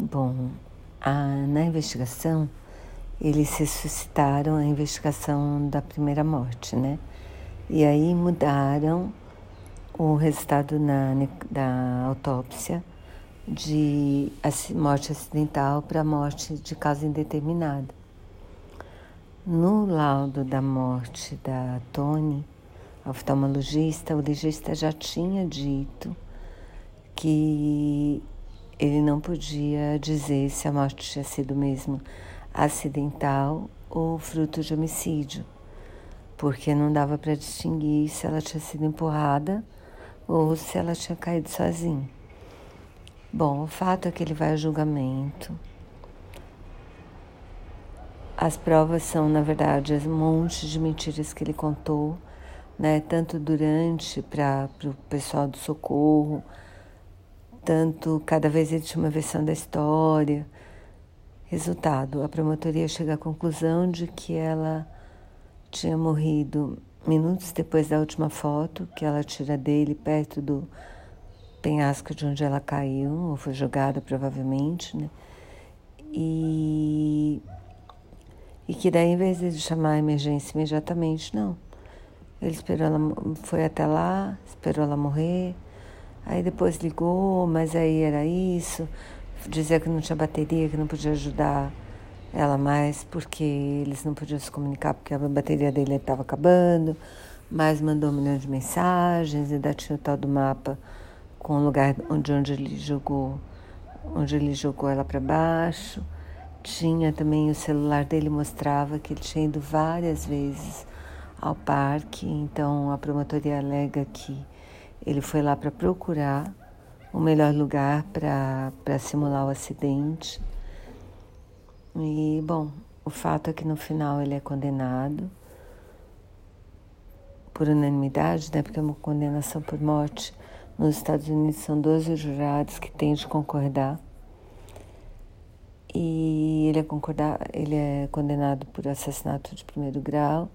Bom, a, na investigação, eles ressuscitaram a investigação da primeira morte, né? E aí mudaram o resultado na, da autópsia de morte acidental para morte de causa indeterminada. No laudo da morte da Tony, oftalmologista, o legista já tinha dito que ele não podia dizer se a morte tinha sido mesmo acidental ou fruto de homicídio, porque não dava para distinguir se ela tinha sido empurrada ou se ela tinha caído sozinha. Bom, o fato é que ele vai a julgamento. As provas são, na verdade, um monte de mentiras que ele contou, né? Tanto durante para o pessoal do socorro, tanto cada vez tinha uma versão da história. Resultado: a promotoria chega à conclusão de que ela tinha morrido minutos depois da última foto que ela tira dele perto do penhasco de onde ela caiu, ou foi jogada provavelmente, né? E, e que daí, em vez de chamar a emergência imediatamente, não. Ele esperou ela, foi até lá, esperou ela morrer, aí depois ligou, mas aí era isso, dizia que não tinha bateria, que não podia ajudar ela mais, porque eles não podiam se comunicar, porque a bateria dele estava acabando, mas mandou um milhão de mensagens, ainda tinha o tal do mapa com o lugar onde, onde ele jogou, onde ele jogou ela para baixo. Tinha também o celular dele mostrava que ele tinha ido várias vezes ao parque, então a promotoria alega que ele foi lá para procurar o melhor lugar para simular o acidente. E, bom, o fato é que no final ele é condenado por unanimidade, né, porque é uma condenação por morte nos Estados Unidos são 12 jurados que têm de concordar. E ele é, ele é condenado por assassinato de primeiro grau.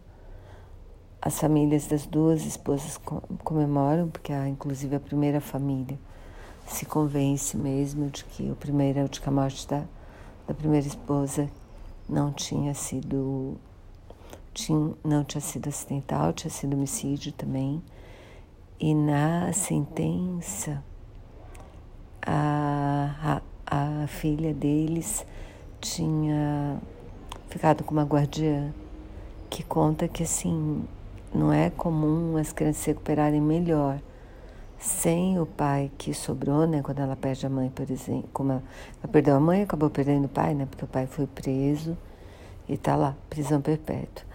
As famílias das duas esposas comemoram, porque a, inclusive a primeira família se convence mesmo de que o primeiro, de que a morte da, da primeira esposa não tinha sido tinha, não tinha sido acidental, tinha sido homicídio também. E na sentença, a, a, a filha deles tinha ficado com uma guardiã que conta que assim não é comum as crianças se recuperarem melhor sem o pai que sobrou, né? Quando ela perde a mãe, por exemplo, como ela, ela perdeu a mãe, acabou perdendo o pai, né? Porque o pai foi preso e tá lá, prisão perpétua.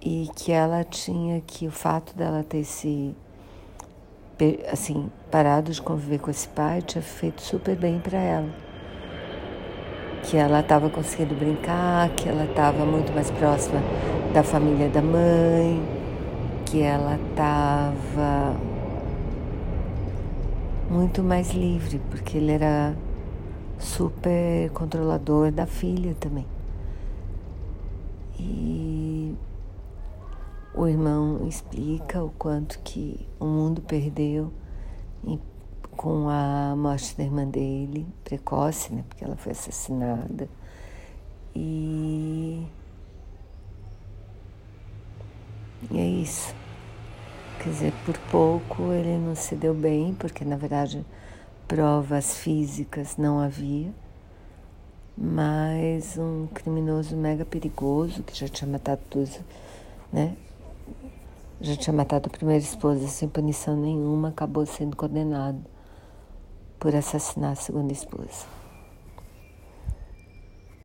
E que ela tinha que o fato dela ter se assim, parado de conviver com esse pai tinha feito super bem para ela. Que ela estava conseguindo brincar, que ela estava muito mais próxima da família da mãe, que ela estava muito mais livre, porque ele era super controlador da filha também. E o irmão explica o quanto que o mundo perdeu com a morte da irmã dele, precoce, né, porque ela foi assassinada. E, e é isso. Quer dizer, por pouco ele não se deu bem, porque na verdade provas físicas não havia, mas um criminoso mega perigoso que já tinha matado todos, né? já tinha matado a primeira esposa sem punição nenhuma, acabou sendo condenado por assassinar a segunda esposa.